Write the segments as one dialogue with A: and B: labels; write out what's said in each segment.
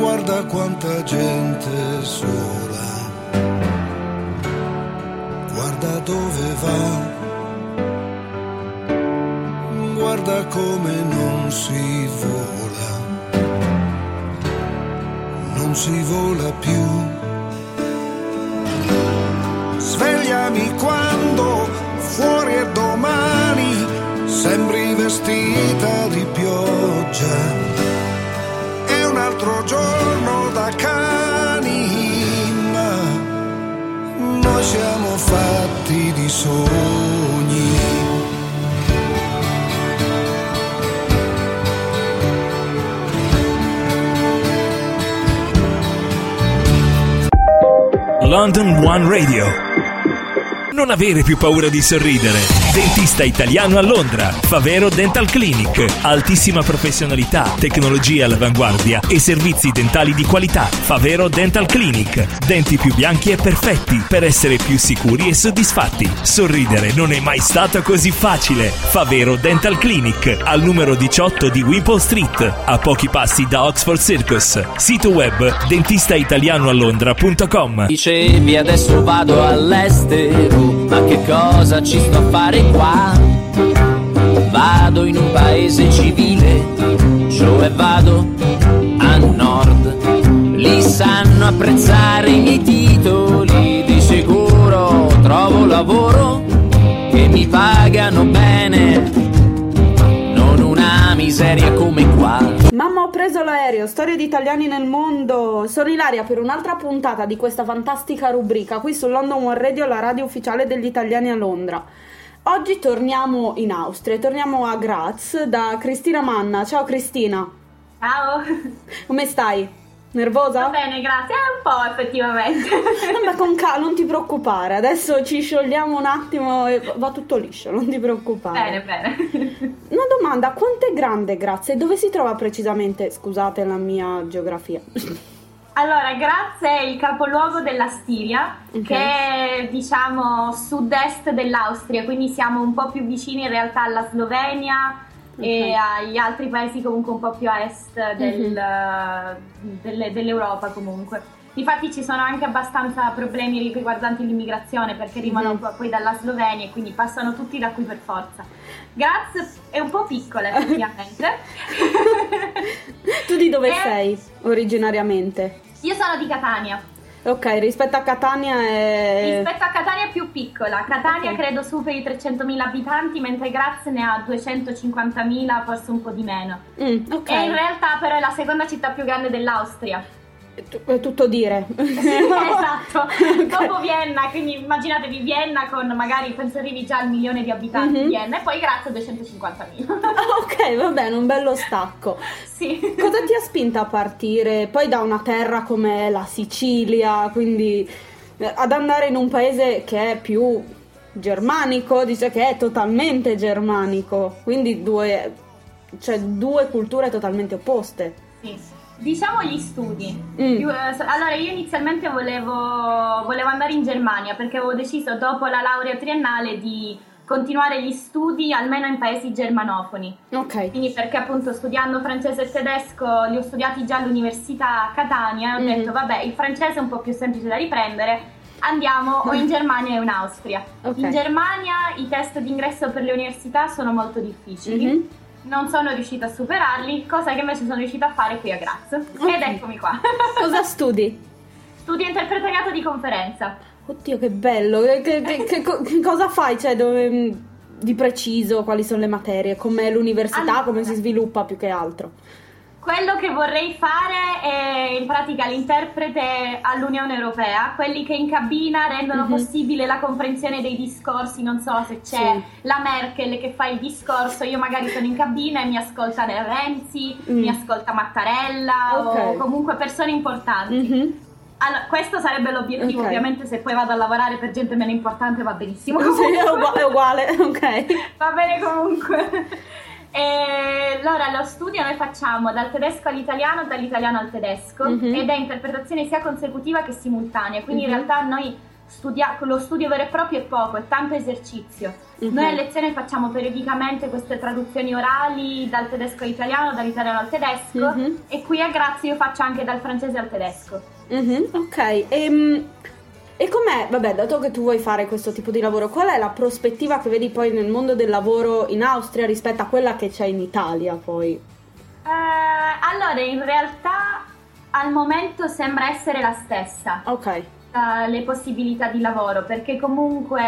A: guarda quanta gente sola, guarda dove va guarda come non si vola, non si vola più. Svegliami quando fuori è domani, sembri vestita di pioggia. Di sogni.
B: London One Radio. Non avere più paura di sorridere. Dentista italiano a Londra. Favero Dental Clinic. Altissima professionalità, tecnologia all'avanguardia e servizi dentali di qualità. Favero Dental Clinic. Denti più bianchi e perfetti per essere più sicuri e soddisfatti. Sorridere non è mai stato così facile. Favero Dental Clinic. Al numero 18 di Wimpole Street. A pochi passi da Oxford Circus. Sito web dentistaitalianoalondra.com
C: Dicevi adesso vado all'estero, ma che cosa ci sto a fare qua? Vado in un paese civile, cioè vado a nord. Lì sanno apprezzare i miei titoli, di sicuro trovo lavoro che mi pagano bene, non una miseria come qua.
D: Mamma ho preso l'aereo, storie di italiani nel mondo. Sono Ilaria per un'altra puntata di questa fantastica rubrica qui su London One Radio, la radio ufficiale degli italiani a Londra. Oggi torniamo in Austria, torniamo a Graz da Cristina Manna. Ciao Cristina,
E: Ciao,
D: come stai? Nervosa?
E: va bene, grazie. Eh, un po' effettivamente.
D: Ma con calma, non ti preoccupare. Adesso ci sciogliamo un attimo e va tutto liscio, non ti preoccupare.
E: bene, bene.
D: Domanda, quanto è grande Graz e dove si trova precisamente? Scusate la mia geografia.
E: Allora, Graz è il capoluogo della Stiria,
D: Ok.
E: che è diciamo sud-est dell'Austria, quindi siamo un po' più vicini in realtà alla Slovenia e agli altri paesi comunque un po' più a est del- delle- dell'Europa comunque. Difatti ci sono anche abbastanza problemi riguardanti l'immigrazione perché arrivano
D: Mhm.
E: po- poi dalla Slovenia e quindi passano tutti da qui per forza. Graz è un po' piccola effettivamente.
D: tu di dove
E: Eh.
D: sei originariamente?
E: Io sono di Catania.
D: Ok, rispetto a Catania è...
E: Rispetto a Catania è più piccola, Catania
D: Ok.
E: credo superi i 300.000 abitanti, mentre Graz ne ha 250.000, forse un po' di meno.
D: Mm, ok,
E: E in realtà però è la seconda città più grande dell'Austria.
D: È tu- è tutto dire.
E: esatto, dopo Vienna, quindi immaginatevi Vienna con magari penso arrivi già al milione di abitanti
D: Mhm.
E: Vienna e poi Graz 250.000.
D: ok, va bene, un bello stacco.
E: sì.
D: Cosa ti ha spinta a partire poi da una terra come la Sicilia, quindi eh, ad andare in un paese che è più germanico, dice che è totalmente germanico, quindi due, cioè due culture totalmente opposte.
E: Sì. Diciamo gli studi.
D: Mm.
E: Eh, allora, io inizialmente volevo, volevo andare in Germania perché avevo deciso dopo la laurea triennale di continuare gli studi almeno in paesi germanofoni.
D: Ok.
E: Quindi perché appunto studiando francese e tedesco li ho studiati già all'università a Catania e ho
D: Mhm.
E: detto vabbè il francese è un po' più semplice da riprendere, andiamo o in Germania o in Austria.
D: Ok.
E: In Germania i test d'ingresso per le università sono molto difficili.
D: Mhm.
E: Non sono riuscita a superarli, cosa che invece sono riuscita a fare qui a Graz. Ed eccomi qua.
D: Cosa studi?
E: Studio interpretariato di conferenza.
D: Oddio, che bello! Che, che- che- che che cosa fai? Cioè, dove, mm, di preciso, quali sono le materie? Com'è l'università?
E: Allora.
D: Come si sviluppa più che altro?
E: Quello che vorrei fare è in pratica l'interprete all'Unione Europea, quelli che in cabina rendono
D: Mhm.
E: possibile la comprensione dei discorsi, non so se c'è
D: Sì.
E: la Merkel che fa il discorso, io magari sono in cabina e mi ascolta Renzi,
D: Mm.
E: mi ascolta Mattarella
D: Ok.
E: o comunque persone importanti.
D: Mhm.
E: Allora, questo sarebbe l'obiettivo,
D: Ok.
E: ovviamente se poi vado a lavorare per gente meno importante va benissimo.
D: Sì, è ugua- è uguale, ok.
E: Va bene comunque. E allora lo studio noi facciamo dal tedesco all'italiano, dall'italiano al tedesco
D: Mhm.
E: ed è interpretazione sia consecutiva che simultanea, quindi
D: Mhm.
E: in realtà noi studia- lo studio vero e proprio è poco, è tanto esercizio.
D: Mhm.
E: Noi a lezione facciamo periodicamente queste traduzioni orali dal tedesco all'italiano, dall'italiano al tedesco
D: Mhm.
E: e qui a Grazia io faccio anche dal francese al tedesco.
D: Mhm, ok, ehm, e com'è, vabbè, dato che tu vuoi fare questo tipo di lavoro, qual è la prospettiva che vedi poi nel mondo del lavoro in Austria rispetto a quella che c'è in Italia poi?
E: Eh, allora, in realtà al momento sembra essere la stessa.
D: Ok,
E: eh, le possibilità di lavoro perché comunque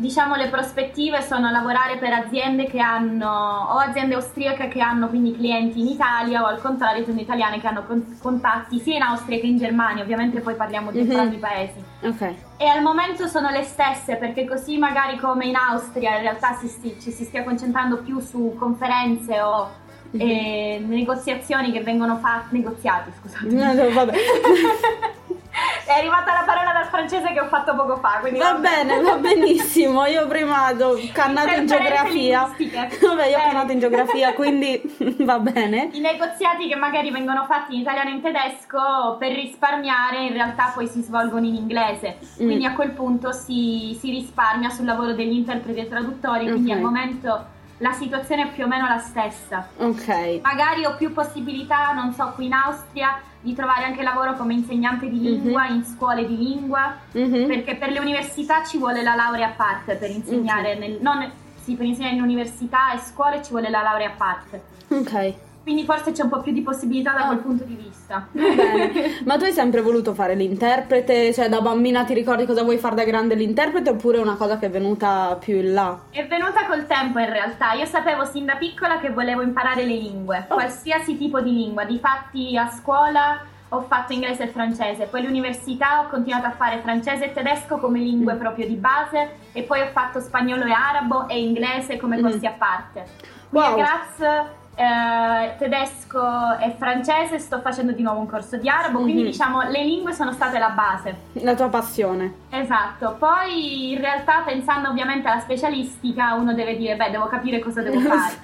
E: diciamo le prospettive sono lavorare per aziende che hanno o aziende austriache che hanno quindi clienti in Italia o al contrario sono italiane che hanno con- contatti sia in Austria che in Germania ovviamente poi parliamo di
D: Mhm.
E: entrambi i paesi
D: ok,
E: e al momento sono le stesse perché così magari come in Austria in realtà si sti- ci si stia concentrando più su conferenze o
D: Mhm.
E: eh, negoziazioni che vengono fatte negoziati scusate
D: No, no, vabbè.
E: è arrivata la parola dal francese che ho fatto poco fa, quindi
D: va bene, va benissimo, io prima ho cannato in geografia, vabbè io ho
E: Bene.
D: cannato in geografia quindi va bene.
E: I negoziati che magari vengono fatti in italiano e in tedesco per risparmiare in realtà poi si svolgono in inglese, quindi
D: Mm.
E: a quel punto si, si risparmia sul lavoro degli interpreti e traduttori, quindi
D: Ok.
E: al momento la situazione è più o meno la stessa.
D: Ok,
E: Magari ho più possibilità, non so, qui in Austria di trovare anche lavoro come insegnante di lingua in scuole di lingua.
D: Mhm.
E: perché per le università ci vuole la laurea a parte per insegnare nel, non, sì, per insegnare in università e scuole ci vuole la laurea a parte
D: ok.
E: Quindi forse c'è un po' più di possibilità da
D: Ah.
E: quel punto di vista
D: bene. Ma tu hai sempre voluto fare l'interprete? Cioè, da bambina ti ricordi cosa vuoi fare da grande l'interprete oppure è una cosa che è venuta più in là?
E: è venuta col tempo in realtà io sapevo sin da piccola che volevo imparare le lingue
D: Oh.
E: qualsiasi tipo di lingua difatti a scuola ho fatto inglese e francese poi all'università ho continuato a fare francese e tedesco come lingue
D: Mm.
E: proprio di base e poi ho fatto spagnolo e arabo e inglese come
D: Mm.
E: corsi a parte Qui
D: Wow.
E: a Graz eh, tedesco e francese sto facendo di nuovo un corso di arabo, quindi
D: Mhm.
E: diciamo le lingue sono state la base.
D: La tua passione.
E: Esatto, poi in realtà pensando ovviamente alla specialistica uno deve dire beh devo capire cosa devo fare.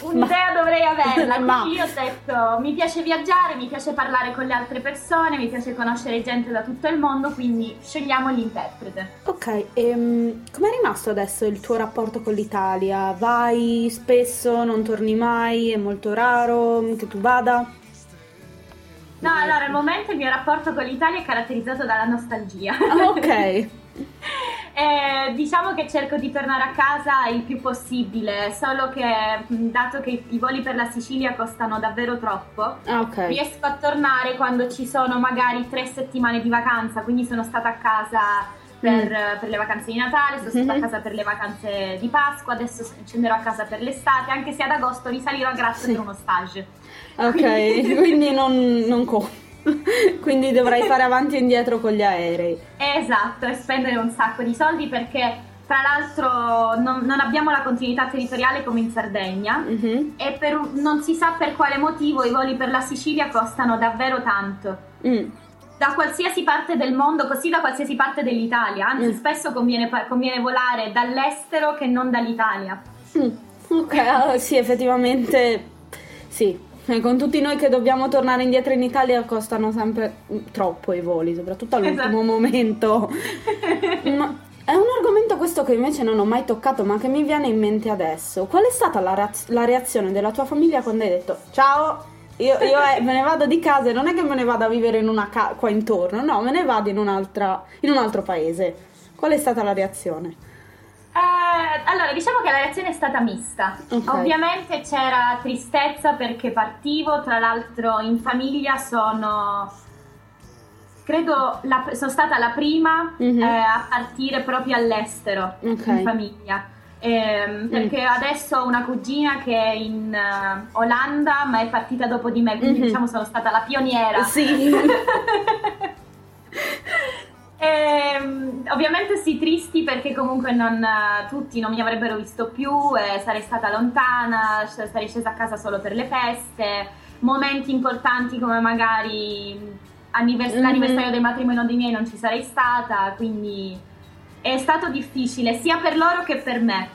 E: Un'idea dovrei averla,
D: Ma-
E: quindi io ho detto mi piace viaggiare, mi piace parlare con le altre persone, mi piace conoscere gente da tutto il mondo, quindi scegliamo l'interprete.
D: Ok, ehm, com'è rimasto adesso il tuo rapporto con l'Italia? Vai spesso, non torni mai, è molto raro che tu vada?
E: No, allora al momento il mio rapporto con l'Italia è caratterizzato dalla nostalgia.
D: Ah, ok.
E: Eh, diciamo che cerco di tornare a casa il più possibile, solo che dato che i voli per la Sicilia costano davvero troppo,
D: Ah, ok.
E: riesco a tornare quando ci sono magari tre settimane di vacanza, quindi sono stata a casa per, per le vacanze di Natale, sono stata
D: Mhm.
E: a casa per le vacanze di Pasqua, adesso scenderò a casa per l'estate, anche se ad agosto risalirò a Grazia
D: Sì.
E: per uno stage.
D: Ok, quindi non, non co- Quindi dovrai fare avanti e indietro con gli aerei.
E: Esatto, e spendere un sacco di soldi perché tra l'altro non, non abbiamo la continuità territoriale come in Sardegna
D: Mhm.
E: e per non si sa per quale motivo i voli per la Sicilia costano davvero tanto.
D: Mm.
E: Da qualsiasi parte del mondo, così da qualsiasi parte dell'Italia, anzi
D: Mm.
E: spesso conviene, conviene volare dall'estero che non dall'Italia.
D: Mm, Ok, ah, sì, effettivamente sì. Eh, Con tutti noi che dobbiamo tornare indietro in Italia costano sempre mm, troppo i voli, soprattutto all'ultimo
E: Esatto.
D: momento. Ma è un argomento questo che invece non ho mai toccato, ma che mi viene in mente adesso. Qual è stata la, raz- la reazione della tua famiglia quando hai detto ciao? Io, io, eh, me ne vado di casa e non è che me ne vado a vivere in una casa qua intorno, no, me ne vado in, un'altra, in un altro paese. Qual è stata la reazione?
E: Eh, allora, diciamo che la reazione è stata mista.
D: Ok.
E: Ovviamente c'era tristezza perché partivo, tra l'altro in famiglia sono, credo, la- sono stata la prima
D: Mhm.
E: eh, a partire proprio all'estero
D: Ok.
E: in famiglia. Ehm, perché adesso ho una cugina che è in eh, Olanda ma è partita dopo di me, quindi
D: Mhm.
E: diciamo sono stata la pioniera.
D: Sì.
E: Ehm, ovviamente sì, tristi perché comunque non, eh, tutti non mi avrebbero visto più, e sarei stata lontana, sarei scesa a casa solo per le feste, momenti importanti come magari annivers-
D: Mhm.
E: l'anniversario del matrimonio dei miei non ci sarei stata, quindi è stato difficile sia per loro che per me.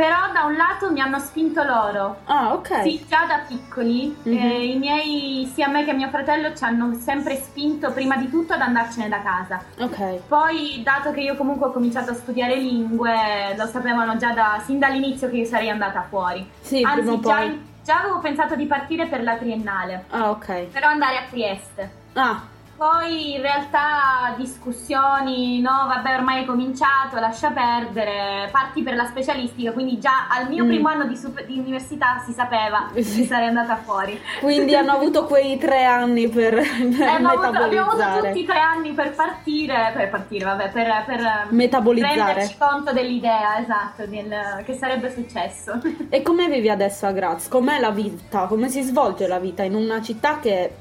E: Però da un lato mi hanno spinto loro.
D: Ah, ok.
E: Sì, già da piccoli.
D: Mhm.
E: eh, I miei, sia me che mio fratello, ci hanno sempre spinto prima di tutto ad andarcene da casa.
D: Ok.
E: Poi, dato che io comunque ho cominciato a studiare lingue, lo sapevano già da- sin dall'inizio che io sarei andata fuori.
D: Sì,
E: Anzi,
D: prima o
E: già,
D: poi.
E: già avevo pensato di partire per la triennale,
D: Ah, ok.
E: però andare a Trieste.
D: Ah,
E: Poi in realtà discussioni, no vabbè ormai è cominciato, lascia perdere, parti per la specialistica, quindi già al mio
D: Mm.
E: primo anno di, super- di università si sapeva che
D: Sì.
E: sarei andata fuori.
D: quindi hanno avuto quei tre anni per, per
E: Eh, avuto- abbiamo avuto tutti tre anni per partire, per partire, vabbè, per, per
D: Metabolizzare.
E: renderci conto dell'idea, esatto, del- che sarebbe successo.
D: E come vivi adesso a Graz? Com'è la vita? Come si svolge la vita in una città che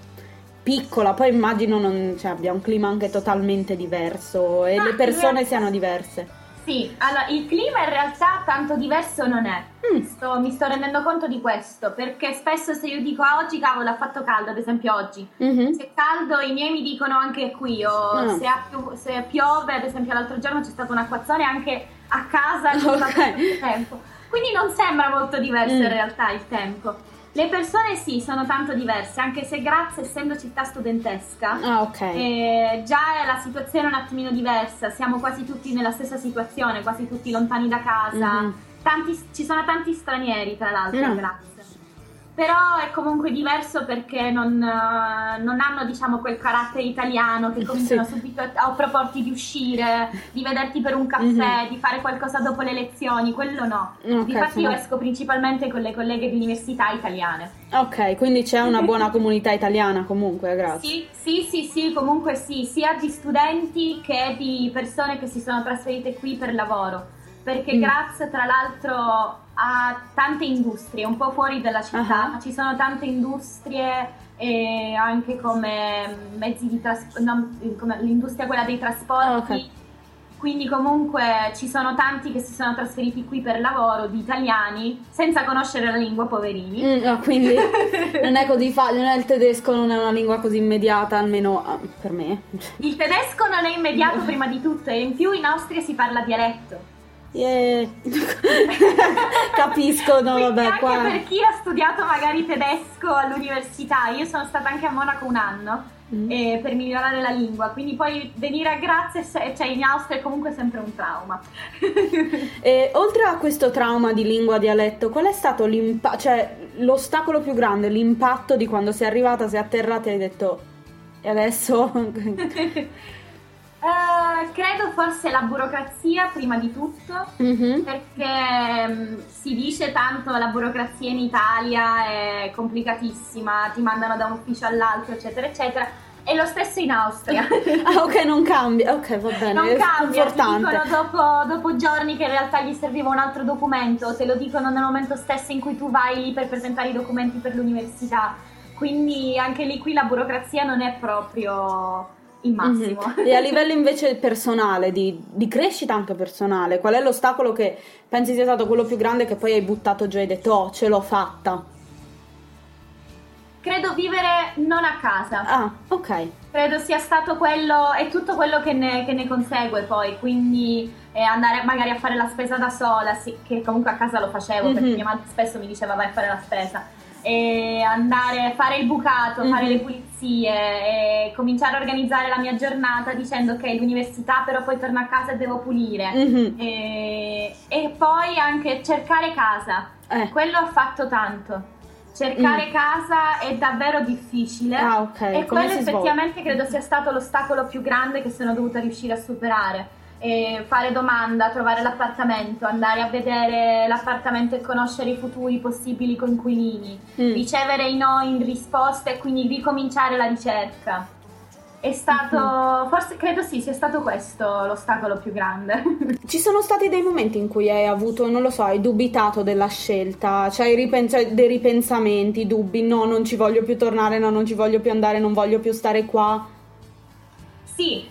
D: piccola? Poi immagino non, cioè, abbia un clima anche totalmente diverso e
E: Ah,
D: le persone siano diverse.
E: Sì, allora il clima in realtà tanto diverso non è.
D: Mm.
E: Sto- mi sto rendendo conto di questo, perché spesso se io dico ah, oggi cavolo ha fatto caldo, ad esempio oggi,
D: Mhm.
E: se è caldo i miei mi dicono anche qui, o
D: Ah.
E: se, pio- se piove, ad esempio l'altro giorno c'è stato un acquazzone anche a casa, c'è
D: Ok.
E: stato tutto tempo. Quindi non sembra molto diverso
D: Mm.
E: in realtà il tempo. Le persone sì, sono tanto diverse, anche se Graz, essendo città studentesca,
D: Ah, ok.
E: eh, già è la situazione un attimino diversa, siamo quasi tutti nella stessa situazione, quasi tutti lontani da casa,
D: Mhm.
E: Tanti- ci sono tanti stranieri tra l'altro
D: Mm.
E: Graz. Però è comunque diverso perché non, eh, non hanno diciamo quel carattere italiano che cominciano
D: Sì.
E: subito a, proporti di uscire, di vederti per un caffè,
D: Mhm.
E: di fare qualcosa dopo le lezioni, quello no.
D: Ok,
E: Difatti io
D: sono-
E: esco principalmente con le colleghe di università italiane.
D: Ok, quindi c'è una buona comunità italiana comunque a Graz.
E: Sì, sì, sì, sì, comunque sì, sia di studenti che di persone che si sono trasferite qui per lavoro. Perché
D: Mm.
E: Graz, tra l'altro, ha tante industrie, un po' fuori dalla città, ma ci sono tante industrie e anche come mezzi di trasporto, come l'industria quella dei trasporti.
D: Ah, ok.
E: Quindi comunque ci sono tanti che si sono trasferiti qui per lavoro, di italiani, senza conoscere la lingua, poverini.
D: Mm, ah, quindi non è così facile, il tedesco non è una lingua così immediata, almeno ah, per me.
E: Il tedesco non è immediato prima di tutto e in più in Austria si parla dialetto.
D: Yeah. Capisco, no,
E: Quindi
D: vabbè,
E: anche
D: qua...
E: per chi ha studiato magari tedesco all'università, io sono stata anche a Monaco un anno
D: Mm.
E: eh, per migliorare la lingua, quindi poi venire a Grazia, cioè in Austria è comunque sempre un trauma.
D: E oltre a questo trauma di lingua dialetto, qual è stato cioè, l'ostacolo più grande, l'impatto di quando sei arrivata, sei atterrata e hai detto e adesso?
E: Eh, credo forse la burocrazia prima di tutto.
D: Mhm.
E: Perché mm, si dice tanto la burocrazia in Italia è complicatissima, ti mandano da un ufficio all'altro, eccetera, eccetera. E lo stesso in Austria.
D: Ah, ok, non cambia. Ok, va bene,
E: non cambia, ti
D: confortante.
E: dicono dopo, dopo giorni che in realtà gli serviva un altro documento, te lo dicono nel momento stesso in cui tu vai lì per presentare i documenti per l'università. Quindi anche lì qui la burocrazia non è proprio il massimo.
D: Mhm. E a livello invece personale, di, di crescita anche personale, qual è l'ostacolo che pensi sia stato quello più grande che poi hai buttato giù e hai detto oh, ce l'ho fatta?
E: Credo vivere non a casa.
D: Ah, ok.
E: Credo sia stato quello e tutto quello che ne, che ne consegue poi, quindi eh, andare magari a fare la spesa da sola, sì, che comunque a casa lo facevo perché
D: Mhm.
E: mia madre spesso mi diceva vai a fare la spesa, e andare a fare il bucato, fare
D: Mhm.
E: le pulizie, e cominciare a organizzare la mia giornata dicendo ok l'università però poi torno a casa e devo pulire.
D: Mhm.
E: E, e poi anche cercare casa,
D: Eh.
E: quello ha fatto tanto. Cercare casa è davvero difficile
D: Mm. Ah, ok.
E: e
D: Come
E: quello
D: si svolge?
E: effettivamente credo sia stato l'ostacolo più grande che sono dovuta riuscire a superare. E fare domanda, trovare l'appartamento, andare a vedere l'appartamento e conoscere i futuri possibili coinquilini,
D: Mm.
E: ricevere i no in risposta e quindi ricominciare la ricerca. È stato,
D: Mm-hmm.
E: forse credo sì, sia stato questo l'ostacolo più grande.
D: Ci sono stati dei momenti in cui hai avuto, non lo so, hai dubitato della scelta, cioè ripen- dei ripensamenti, dubbi, no, non ci voglio più tornare, no, non ci voglio più andare, non voglio più stare qua.
E: Sì.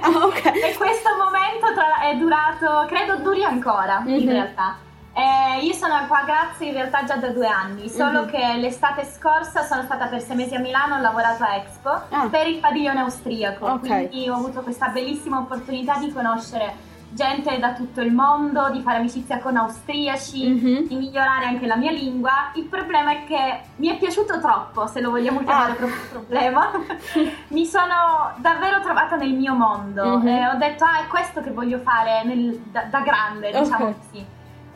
D: Ah, ok.
E: E questo momento tra- è durato, credo duri ancora in
D: Mhm.
E: realtà. Eh, io sono qua a Grazia in realtà già da due anni, solo
D: Mhm.
E: che l'estate scorsa sono stata per sei mesi a Milano, ho lavorato a Expo
D: Ah.
E: per il padiglione austriaco,
D: Ok.
E: quindi ho avuto questa bellissima opportunità di conoscere gente da tutto il mondo, di fare amicizia con austriaci,
D: Mhm.
E: di migliorare anche la mia lingua. Il problema è che mi è piaciuto troppo, se lo vogliamo chiamare
D: Ah.
E: proprio problema. mi sono davvero trovata nel mio mondo
D: Mhm.
E: e ho detto ah è questo che voglio fare nel- da, da grande, diciamo
D: Ok.
E: così.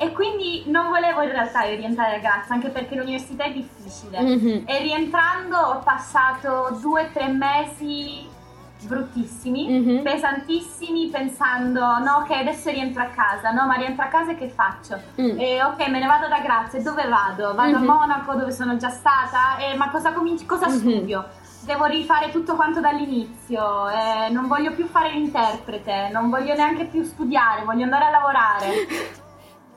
E: E quindi non volevo in realtà rientrare a Grazia, anche perché l'università è difficile.
D: Mhm.
E: E rientrando ho passato due o tre mesi bruttissimi,
D: Mhm.
E: pesantissimi, pensando no ok adesso rientro a casa, no ma rientro a casa e che faccio?
D: Mm.
E: E ok me ne vado da Grazia, dove vado? Vado
D: Mhm.
E: a Monaco dove sono già stata, e, ma cosa, cominci- cosa
D: Mhm.
E: studio? Devo rifare tutto quanto dall'inizio, eh, non voglio più fare l'interprete, non voglio neanche più studiare, voglio andare a lavorare.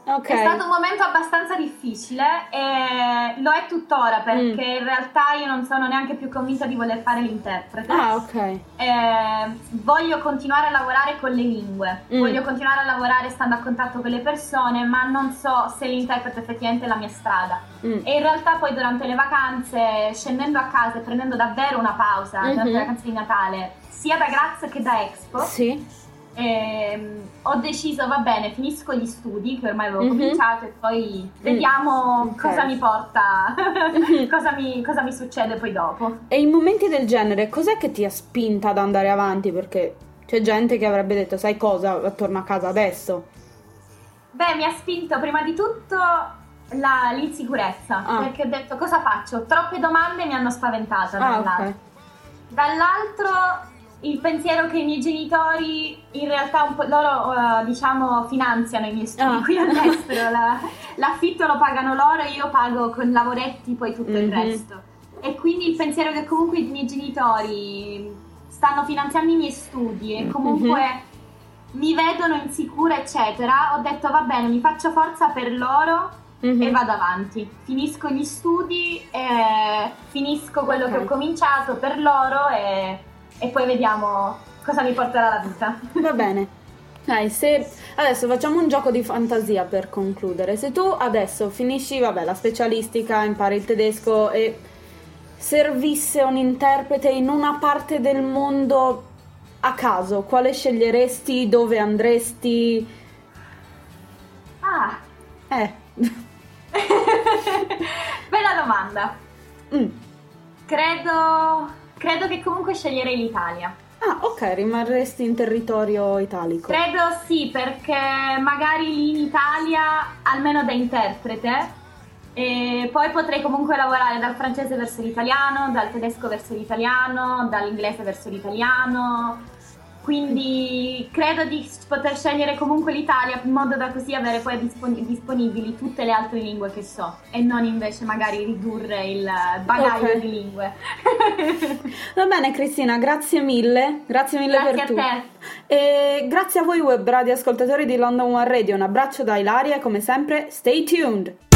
D: Ok.
E: È stato un momento abbastanza difficile e lo è tuttora perché in realtà io non sono neanche più convinta di voler fare l'interprete.
D: Mm. Ah, ok.
E: Eh, voglio continuare a lavorare con le lingue,
D: Mm.
E: voglio continuare a lavorare stando a contatto con le persone, ma non so se l'interprete effettivamente è la mia strada.
D: Mm.
E: E in realtà poi durante le vacanze, scendendo a casa e prendendo davvero una pausa durante
D: Mhm.
E: le vacanze di Natale, sia da Graz che da Expo,
D: Sì.
E: Ehm, ho deciso, va bene, finisco gli studi che ormai avevo
D: Mhm.
E: cominciato e poi vediamo
D: Ok.
E: cosa mi porta,
D: Mhm.
E: cosa, mi, cosa mi succede poi dopo.
D: E in momenti del genere, cos'è che ti ha spinta ad andare avanti? Perché c'è gente che avrebbe detto, sai cosa, torno a casa adesso.
E: Beh, mi ha spinto prima di tutto la- l'insicurezza,
D: Ah.
E: perché ho detto cosa faccio? Troppe domande mi hanno spaventata da
D: Ah,
E: un lato.
D: ok.
E: Dall'altro il pensiero che i miei genitori in realtà un po' loro eh, diciamo finanziano i miei studi
D: Ah.
E: qui all'estero, la- l'affitto lo pagano loro e io pago con lavoretti poi tutto il
D: Mhm.
E: resto. E quindi il pensiero che comunque i miei genitori stanno finanziando i miei studi e comunque mi vedono insicura eccetera, ho detto va bene, mi faccio forza per loro
D: Mhm.
E: e vado avanti. Finisco gli studi, e finisco quello
D: Ok.
E: che ho cominciato per loro e, e poi vediamo cosa mi porterà la vita.
D: Va bene. Dai, se adesso facciamo un gioco di fantasia per concludere. Se tu adesso finisci, vabbè, la specialistica, impari il tedesco e servisse un interprete in una parte del mondo a caso, quale sceglieresti? Dove andresti?
E: Ah,
D: Eh.
E: bella domanda.
D: Mm.
E: Credo, credo che comunque sceglierei l'Italia.
D: Ah, ok, rimarresti in territorio italico.
E: Credo sì, perché magari lì in Italia, almeno da interprete, e poi potrei comunque lavorare dal francese verso l'italiano, dal tedesco verso l'italiano, dall'inglese verso l'italiano. Quindi credo di poter scegliere comunque l'Italia in modo da così avere poi dispon- disponibili tutte le altre lingue che so e non invece magari ridurre il bagaglio
D: Ok.
E: di lingue.
D: Va bene Cristina, grazie mille, grazie mille
E: Grazie
D: per
E: a
D: tutto.
E: te.
D: E grazie a voi web radio ascoltatori di London One Radio, un abbraccio da Ilaria e come sempre stay tuned!